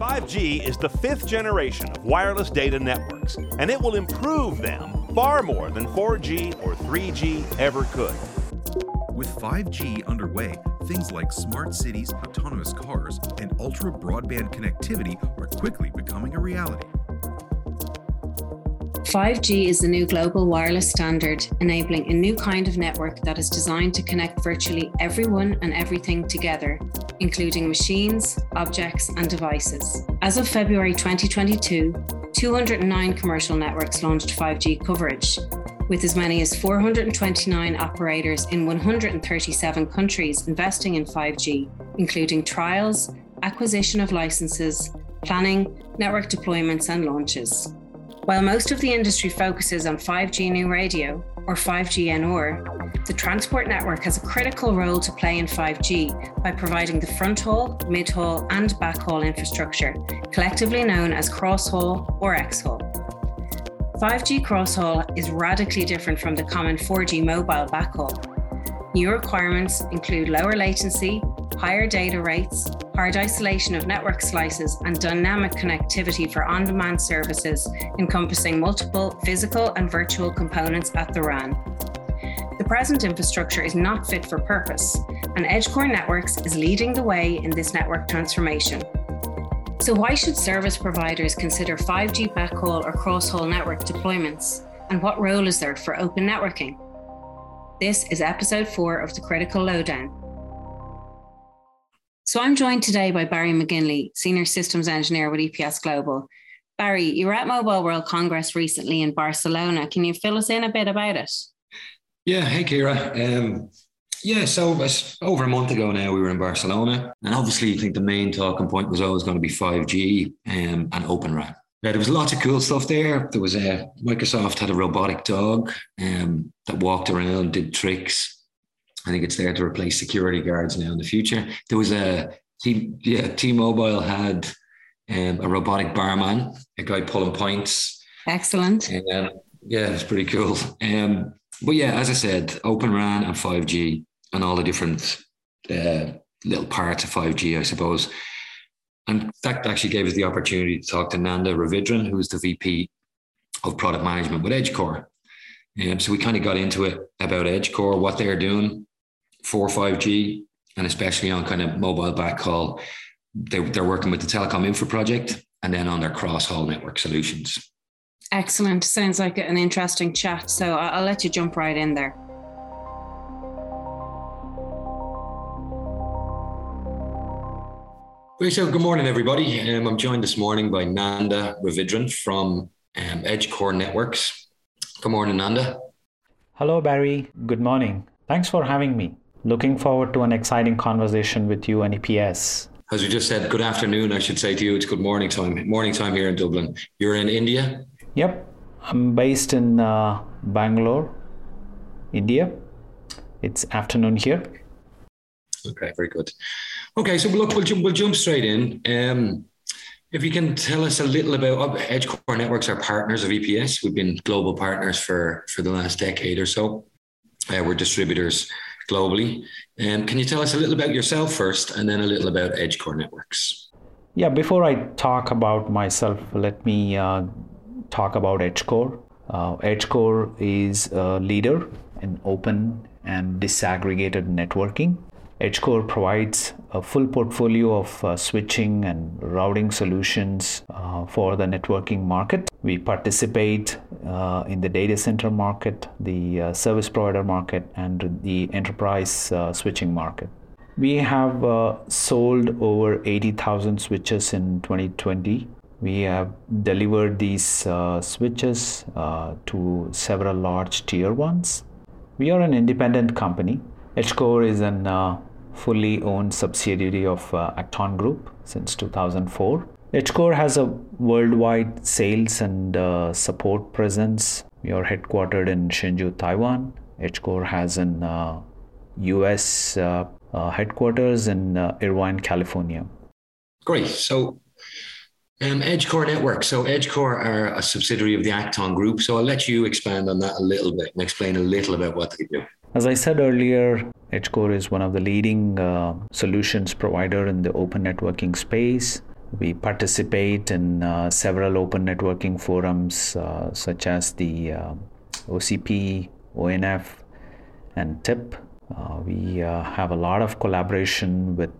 5G is the fifth generation of wireless data networks, and it will improve them far more than 4G or 3G ever could. With 5G underway, things like smart cities, autonomous cars, and ultra broadband connectivity are quickly becoming a reality. 5G is the new global wireless standard, enabling a new kind of network that is designed to connect virtually everyone and everything together, including machines, objects, and devices. As of February 2022, 209 commercial networks launched 5G coverage, with as many as 429 operators in 137 countries investing in 5G, including trials, acquisition of licenses, planning, network deployments, and launches. While most of the industry focuses on 5G New Radio, or 5G NR, the transport network has a critical role to play in 5G by providing the front haul, mid haul, and back haul infrastructure, collectively known as cross haul or X haul. 5G cross haul is radically different from the common 4G mobile backhaul. New requirements include lower latency, higher data rates, hard isolation of network slices, and dynamic connectivity for on demand services encompassing multiple physical and virtual components at the RAN. The present infrastructure is not fit for purpose, and EdgeCore Networks is leading the way in this network transformation. So, why should service providers consider 5G backhaul or cross-haul network deployments? And what role is there for open networking? This is episode four of the Critical Lowdown. So I'm joined today by Barry McGinley, Senior Systems Engineer with EPS Global. Barry, you were at Mobile World Congress recently in Barcelona. Can you fill us in a bit about it? Yeah, hey Kira. Um, yeah, so over a month ago now, we were in Barcelona, and obviously, I think the main talking point was always going to be 5G um, and Open RAN. Yeah, there was lots of cool stuff there. There was a Microsoft had a robotic dog um, that walked around, did tricks. I think it's there to replace security guards now in the future. There was a T, yeah, T-Mobile had um, a robotic barman, a guy pulling points. Excellent. Um, yeah, it's pretty cool. Um, but yeah, as I said, Open RAN and 5G and all the different uh, little parts of 5G, I suppose. And that actually gave us the opportunity to talk to Nanda Ravindran, who's the VP of product management with EdgeCore. Um, so we kind of got into it about EdgeCore, what they're doing, for 5G and especially on kind of mobile backhaul. They, they're working with the Telecom Infra project and then on their cross haul network solutions. Excellent. Sounds like an interesting chat. So I'll let you jump right in there. So, good morning, everybody. Um, I'm joined this morning by Nanda Ravindran from um, EdgeCore Networks. Good morning, Nanda. Hello, Barry. Good morning. Thanks for having me. Looking forward to an exciting conversation with you and EPS. As we just said, good afternoon, I should say to you. It's good morning time. Morning time here in Dublin. You're in India? Yep. I'm based in uh, Bangalore, India. It's afternoon here. Okay, very good. Okay, so look, we'll jump, we'll jump straight in. Um, if you can tell us a little about EdgeCore Networks, our partners of EPS. We've been global partners for for the last decade or so. Uh, we're distributors globally. Um, can you tell us a little about yourself first and then a little about EdgeCore Networks? Yeah, before I talk about myself, let me uh, talk about EdgeCore. Uh, EdgeCore is a leader in open and disaggregated networking. EdgeCore provides a full portfolio of uh, switching and routing solutions uh, for the networking market. We participate uh, in the data center market, the uh, service provider market, and the enterprise uh, switching market. We have uh, sold over 80,000 switches in 2020. We have delivered these switches to several large tier ones. We are an independent company. EdgeCore is an fully owned subsidiary of uh, Accton Group since 2004. EdgeCore has a worldwide sales and uh, support presence. We are headquartered in Hsinchu, Taiwan. EdgeCore has an uh, US uh, uh, headquarters in uh, Irvine, California. Great. So, um, EdgeCore Network. So, EdgeCore are a subsidiary of the Accton Group. So, I'll let you expand on that a little bit and explain a little about what they do. As I said earlier, EdgeCore is one of the leading uh, solutions provider in the open networking space. We participate in uh, several open networking forums uh, such as the uh, OCP, ONF, and TIP. Uh, we uh, have a lot of collaboration with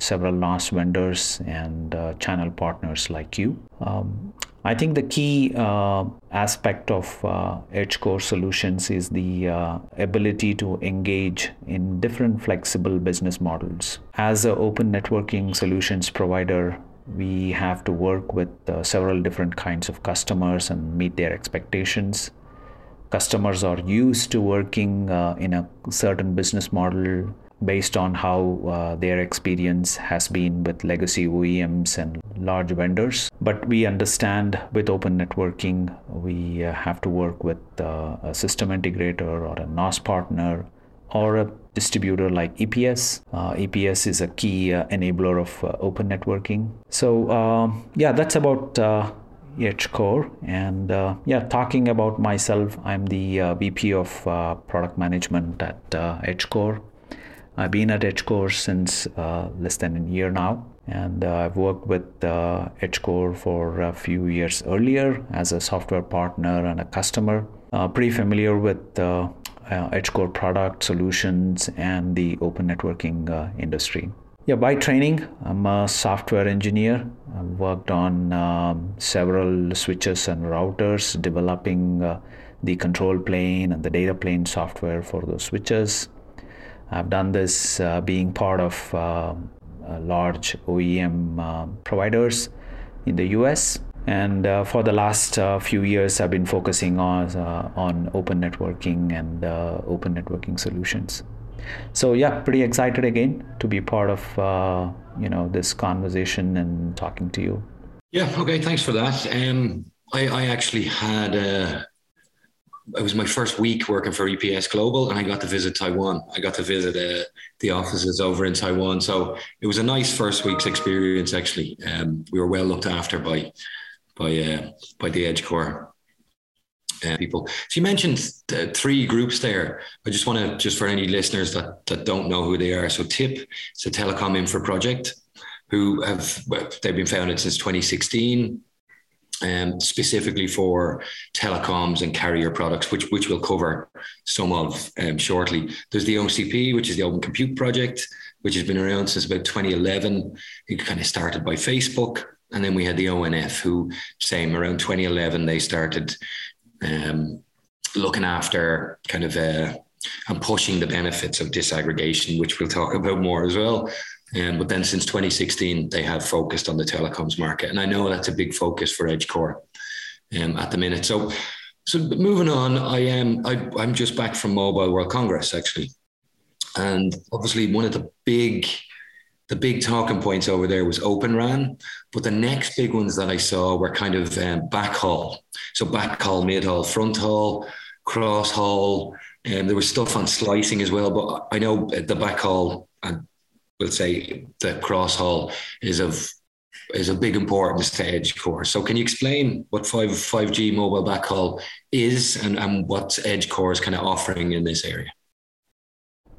several NOS vendors and channel partners like you. Um, I think the key uh, aspect of uh, Edge Core solutions is the uh, ability to engage in different flexible business models. As an open networking solutions provider, we have to work with several different kinds of customers and meet their expectations customers are used to working uh, in a certain business model based on how uh, their experience has been with legacy OEMs and large vendors. But we understand with open networking, we uh, have to work with uh, a system integrator or a NOS partner or a distributor like EPS. Uh, EPS is a key uh, enabler of uh, open networking. So, um, yeah, that's about Edge Core. And uh, yeah, talking about myself, I'm the uh, VP of uh, product management at uh, Core. I've been at EdgeCore since uh, less than a year now. And uh, I've worked with Edge Core for a few years earlier as a software partner and a customer. pretty familiar with Edge Core product solutions and the open networking industry. Yeah, by training, I'm a software engineer. I've worked on um, several switches and routers, developing uh, the control plane and the data plane software for those switches. I've done this uh, being part of uh, large OEM uh, providers in the US. And uh, for the last uh, few years, I've been focusing on, on open networking and open networking solutions. So yeah pretty excited again to be part of uh, you know this conversation and talking to you. Yeah okay thanks for that. Um, I, I actually had uh, it was my first week working for eps global and i got to visit taiwan i got to visit uh, the offices over in taiwan so it was a nice first week's experience actually um, we were well looked after by by uh, by the edge core uh, people. So you mentioned three groups there. I just want to, just for any listeners that, that don't know who they are. So TIP, it's a telecom infra project who have, well, they've been founded since 2016. Um, specifically for telecoms and carrier products, which which we'll cover some of um, shortly. There's the OCP, which is the Open Compute Project, which has been around since about 2011. It kind of started by Facebook, and then we had the ONF, who same around 2011 they started um, looking after kind of uh, and pushing the benefits of disaggregation, which we'll talk about more as well. Um, but then since 2016, they have focused on the telecoms market, and I know that's a big focus for EdgeCore um, at the minute. So, so moving on, I am I, I'm just back from Mobile World Congress actually, and obviously one of the big the big talking points over there was Open RAN, but the next big ones that I saw were kind of um, backhaul. So backhaul, mid haul, front cross and there was stuff on slicing as well. But I know the backhaul and we'll say the cross haul is of is a big importance to Edge Core. So can you explain what five five G mobile backhaul is and, and what Edge Core is kind of offering in this area?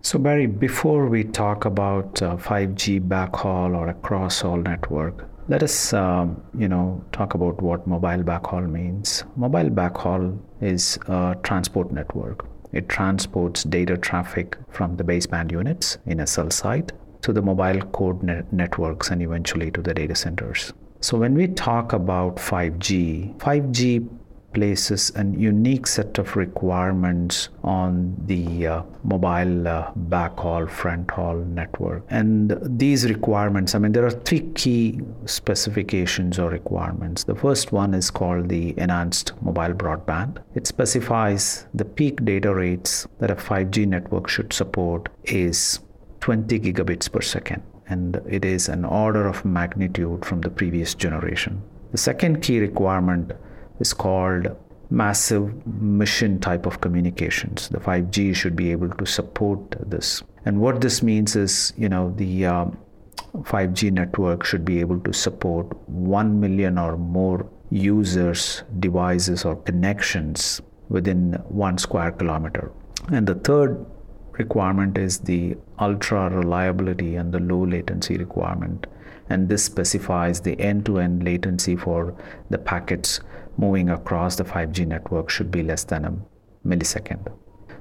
So, Barry, before we talk about uh, 5G backhaul or a cross-haul network, let us, um, you know, talk about what mobile backhaul means. Mobile backhaul is a transport network. It transports data traffic from the baseband units in a cell site to the mobile core net- networks and eventually to the data centers. So when we talk about 5G, 5G places a unique set of requirements on the uh, mobile uh, backhaul front haul network. And these requirements i mean there are three key specifications or requirements. The first one is called the enhanced mobile broadband. It specifies the peak data rates that a 5g network should support is 20 gigabits per second and it is an order of magnitude from the previous generation the second key requirement is called massive mission type of communications. The 5G should be able to support this. And what this means is, you know, the uh, 5G network should be able to support 1 million or more users, devices, or connections within one square kilometer. And the third requirement is the ultra reliability and the low latency requirement and this specifies the end-to-end latency for the packets moving across the 5G network should be less than a millisecond.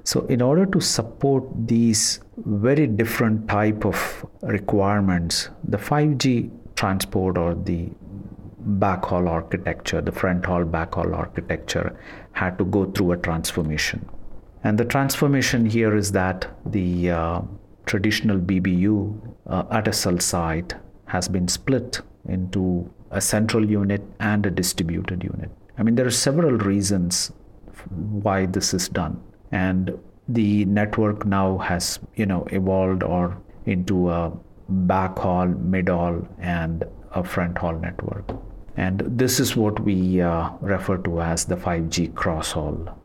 So in order to support these very different type of requirements, the 5G transport or the backhaul architecture, the front haul backhaul architecture had to go through a transformation. And the transformation here is that the uh, traditional BBU uh, at a cell site has been split into a central unit and a distributed unit. I mean, there are several reasons why this is done. And the network now has, you know, evolved or into a backhaul, mid-haul, and a front haul network. And this is what we uh, refer to as the 5G cross-haul.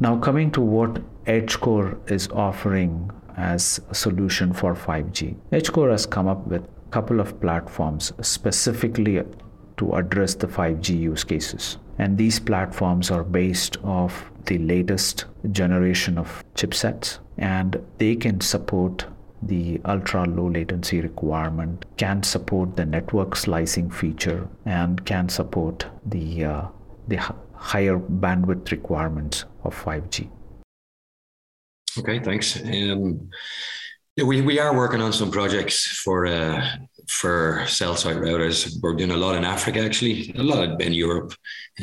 Now, coming to what EdgeCore is offering as a solution for 5G. EdgeCore has come up with a couple of platforms specifically to address the 5G use cases. And these platforms are based off the latest generation of chipsets and they can support the ultra low latency requirement, can support the network slicing feature, and can support the, uh, the higher bandwidth requirements of 5G. Okay, thanks. Um, we, we are working on some projects for uh, for cell site routers. We're doing a lot in Africa, actually, a lot in Europe,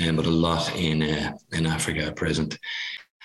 um, but a lot in uh, in Africa at present.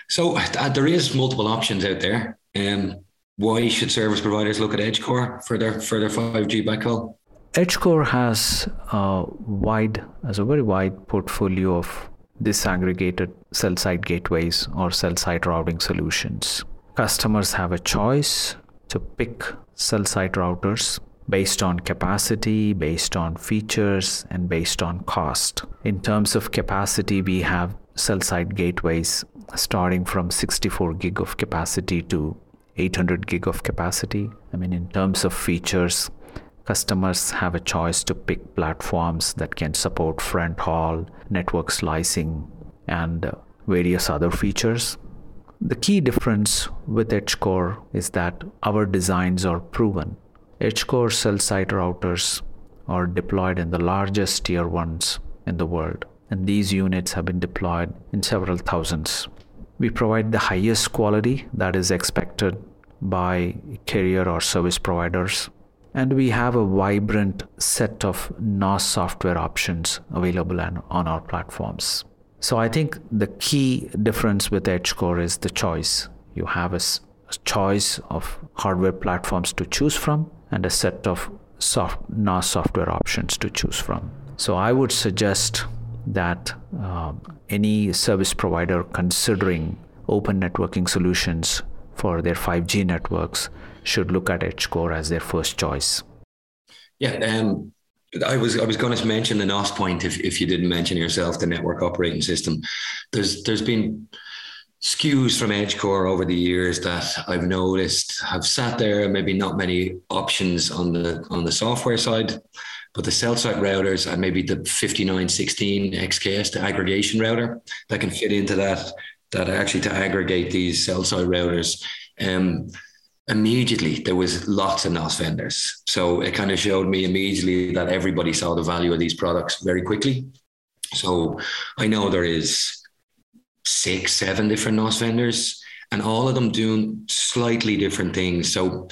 So uh, there is multiple options out there. Um, why should service providers look at EdgeCore for their for their five G backhaul? EdgeCore has a wide, has a very wide portfolio of disaggregated cell site gateways or cell site routing solutions. Customers have a choice to pick cell site routers based on capacity, based on features, and based on cost. In terms of capacity, we have cell site gateways starting from 64 gig of capacity to 800 gig of capacity. I mean, in terms of features, customers have a choice to pick platforms that can support front haul, network slicing, and uh, various other features. The key difference with EdgeCore is that our designs are proven EdgeCore cell site routers are deployed in the largest tier ones in the world, and these units have been deployed in several thousands. We provide the highest quality that is expected by carrier or service providers, and we have a vibrant set of NOS software options available on our platforms. So I think the key difference with EdgeCore is the choice. You have a, choice of hardware platforms to choose from, and a set of soft NOS software options to choose from. So I would suggest that uh, any service provider considering open networking solutions for their 5G networks should look at EdgeCore as their first choice. Yeah, um, I was I was going to mention the NOS point if, if you didn't mention yourself the network operating system. There's there's been SKUs from EdgeCore over the years that I've noticed have sat there, maybe not many options on the on the software side, but the cell site routers and maybe the 5916 XKS, the aggregation router that can fit into that, that actually to aggregate these cell site routers. Um, immediately there was lots of NOS vendors. So it kind of showed me immediately that everybody saw the value of these products very quickly. So I know there is six, seven different NOS vendors, and all of them doing slightly different things. So,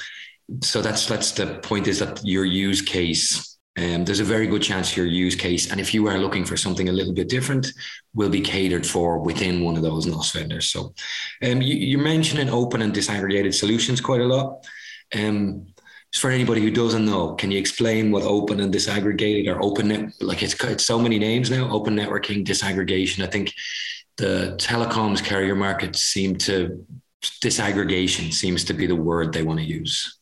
so that's that's the point is that your use case. Um, there's a very good chance your use case, and if you are looking for something a little bit different, will be catered for within one of those NOS vendors. So, um, you, you're mentioning open and disaggregated solutions quite a lot. Um, for anybody who doesn't know, can you explain what open and disaggregated or open net like it's it's so many names now? Open networking, disaggregation. I think the telecoms carrier market seem to disaggregation seems to be the word they want to use.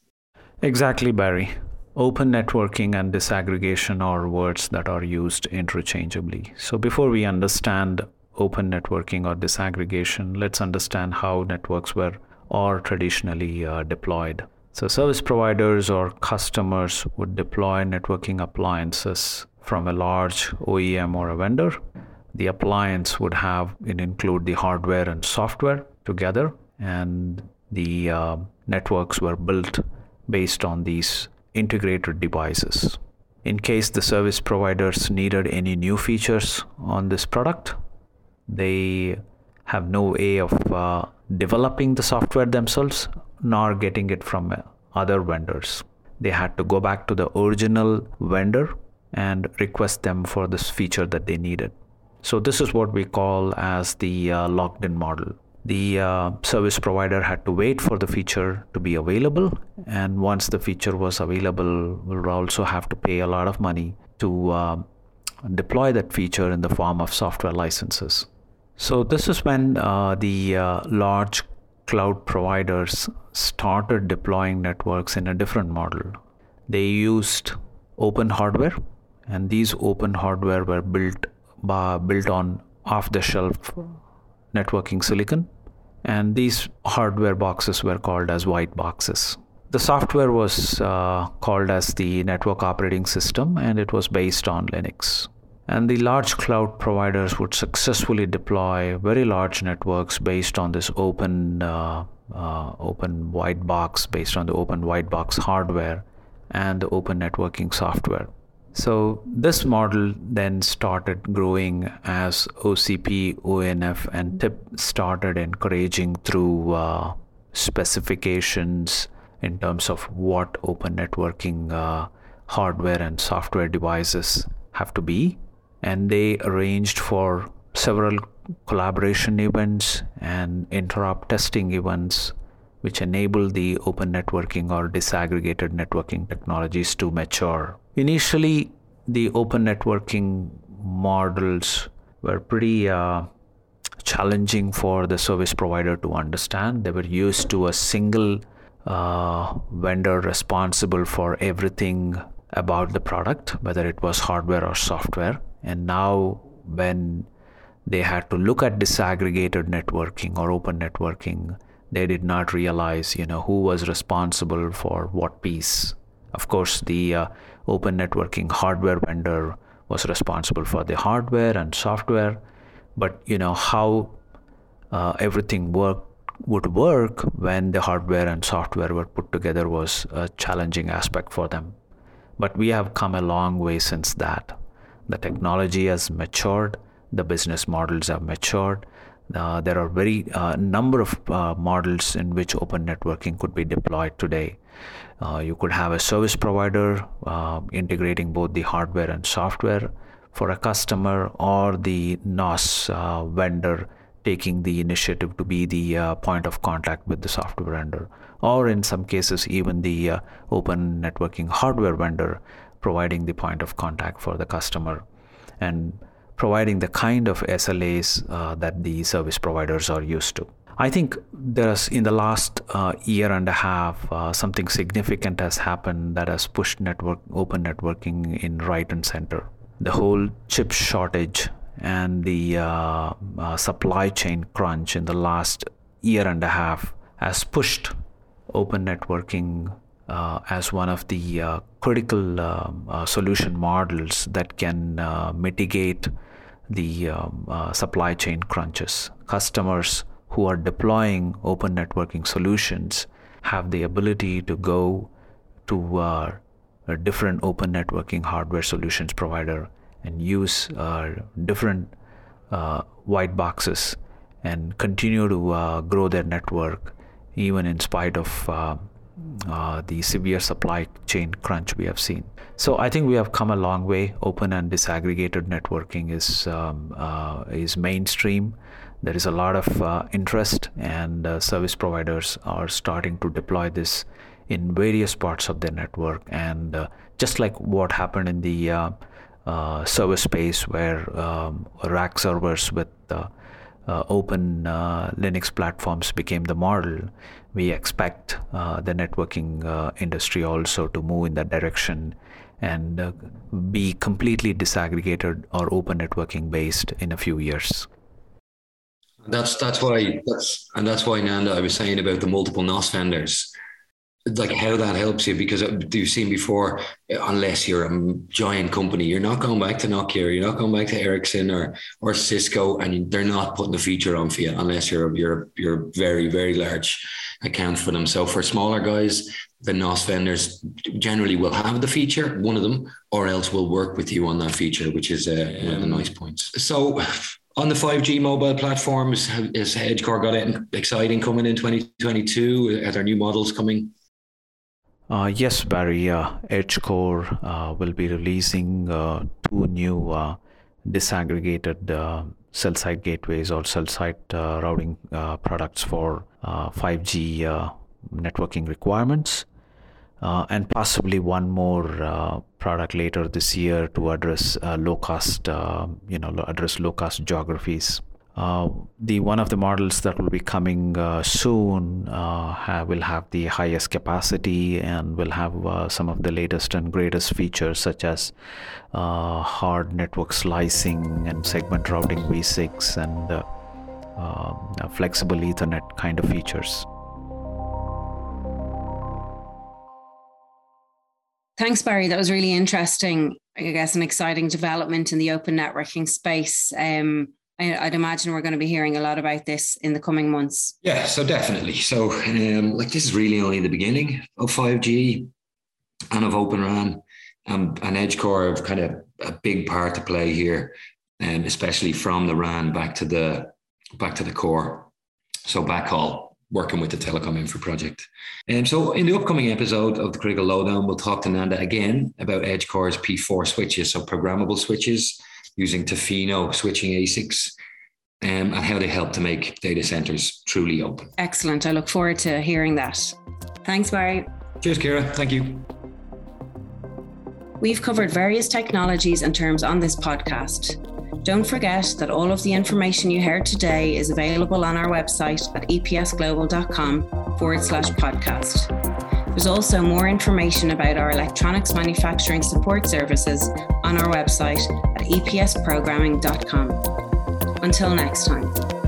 Exactly, Barry. Open networking and disaggregation are words that are used interchangeably. So before we understand open networking or disaggregation, let's understand how networks were or traditionally uh, deployed. So service providers or customers would deploy networking appliances from a large OEM or a vendor the appliance would have it include the hardware and software together and the uh, networks were built based on these integrated devices in case the service providers needed any new features on this product, they have no way of uh, developing the software themselves nor getting it from other vendors. They had to go back to the original vendor and request them for this feature that they needed. So this is what we call as the uh, locked in model. The uh, service provider had to wait for the feature to be available, and once the feature was available, we'll also have to pay a lot of money to uh, deploy that feature in the form of software licenses. So this is when uh, the uh, large cloud providers started deploying networks in a different model. They used open hardware, and these open hardware were built by, built on off-the-shelf networking silicon, and these hardware boxes were called as white boxes. The software was uh, called as the network operating system, and it was based on Linux. And the large cloud providers would successfully deploy very large networks based on this open, uh, uh, open white box, based on the open white box hardware and the open networking software. So this model then started growing as OCP, ONF, and TIP started encouraging through uh, specifications in terms of what open networking uh, hardware and software devices have to be and they arranged for several collaboration events and interop testing events which enable the open networking or disaggregated networking technologies to mature. Initially, the open networking models were pretty uh, challenging for the service provider to understand. They were used to a single uh, vendor responsible for everything about the product, whether it was hardware or software. And now, when they had to look at disaggregated networking or open networking, they did not realize, you know, who was responsible for what piece. Of course, the uh, open networking hardware vendor was responsible for the hardware and software, but you know how uh, everything work would work when the hardware and software were put together was a challenging aspect for them. But we have come a long way since that. The technology has matured, the business models have matured. Uh, there are very uh, number of uh, models in which open networking could be deployed today. Uh, you could have a service provider uh, integrating both the hardware and software for a customer, or the NOS uh, vendor taking the initiative to be the point of contact with the software vendor, or in some cases, even the open networking hardware vendor providing the point of contact for the customer and providing the kind of SLAs uh, that the service providers are used to. I think there's in the last uh, year and a half uh, something significant has happened that has pushed network open networking in right and center. The whole chip shortage and the uh, uh, supply chain crunch in the last year and a half has pushed open networking uh, as one of the uh, critical um, solution models that can mitigate the um, supply chain crunches. Customers who are deploying open networking solutions have the ability to go to uh, a different open networking hardware solutions provider and use different white boxes and continue to grow their network even in spite of uh, the severe supply chain crunch we have seen. So I think we have come a long way. Open and disaggregated networking is um, uh, is mainstream. There is a lot of uh, interest, and uh, service providers are starting to deploy this in various parts of their network. And uh, just like what happened in the uh, server space, where um, rack servers with uh, open uh, Linux platforms became the model, we expect uh, the networking uh, industry also to move in that direction and uh, be completely disaggregated or open networking based in a few years. That's that's why that's and that's why Nanda I was saying about the multiple NOS vendors. like how that helps you because you've seen before, unless you're a giant company, you're not going back to Nokia, you're not going back to Ericsson or or Cisco, and they're not putting the feature on for you unless you're you're you're very very large account for them. So for smaller guys, the NOS vendors generally will have the feature, one of them, or else will work with you on that feature, which is uh, one of the nice points. So on the 5G mobile platforms, is Edgecore got it exciting coming in 2022? Are there new models coming? Uh, yes, Barry. Uh, EdgeCore uh, will be releasing uh, two new uh, disaggregated uh, cell site gateways or cell site routing products for 5G networking requirements, and possibly one more product later this year to address low cost, you know, address low cost geographies. Uh, the one of the models that will be coming uh, soon uh, have, will have the highest capacity and will have uh, some of the latest and greatest features such as uh, hard network slicing and segment routing v6 and flexible ethernet kind of features Thanks, Barry. That was really interesting. I guess an exciting development in the open networking space. Um, I'd imagine we're going to be hearing a lot about this in the coming months. Yeah, so definitely. So, um, like, this is really only the beginning of 5G and of Open RAN. Um, and EdgeCore have kind of a big part to play here, um, especially from the RAN back to the back to the core. So backhaul, working with the Telecom Infra project. And so in the upcoming episode of the Critical Lowdown, we'll talk to Nanda again about EdgeCore's P4 switches, so programmable switches using Tofino switching ASICs um, and how they help to make data centers truly open. Excellent. I look forward to hearing that. Thanks, Barry. Cheers, Kira. Thank you. We've covered various technologies and terms on this podcast. Don't forget that all of the information you heard today is available on our website at epsglobal.com forward slash podcast. There's also more information about our electronics manufacturing support services on our website at epsprogramming.com. Until next time.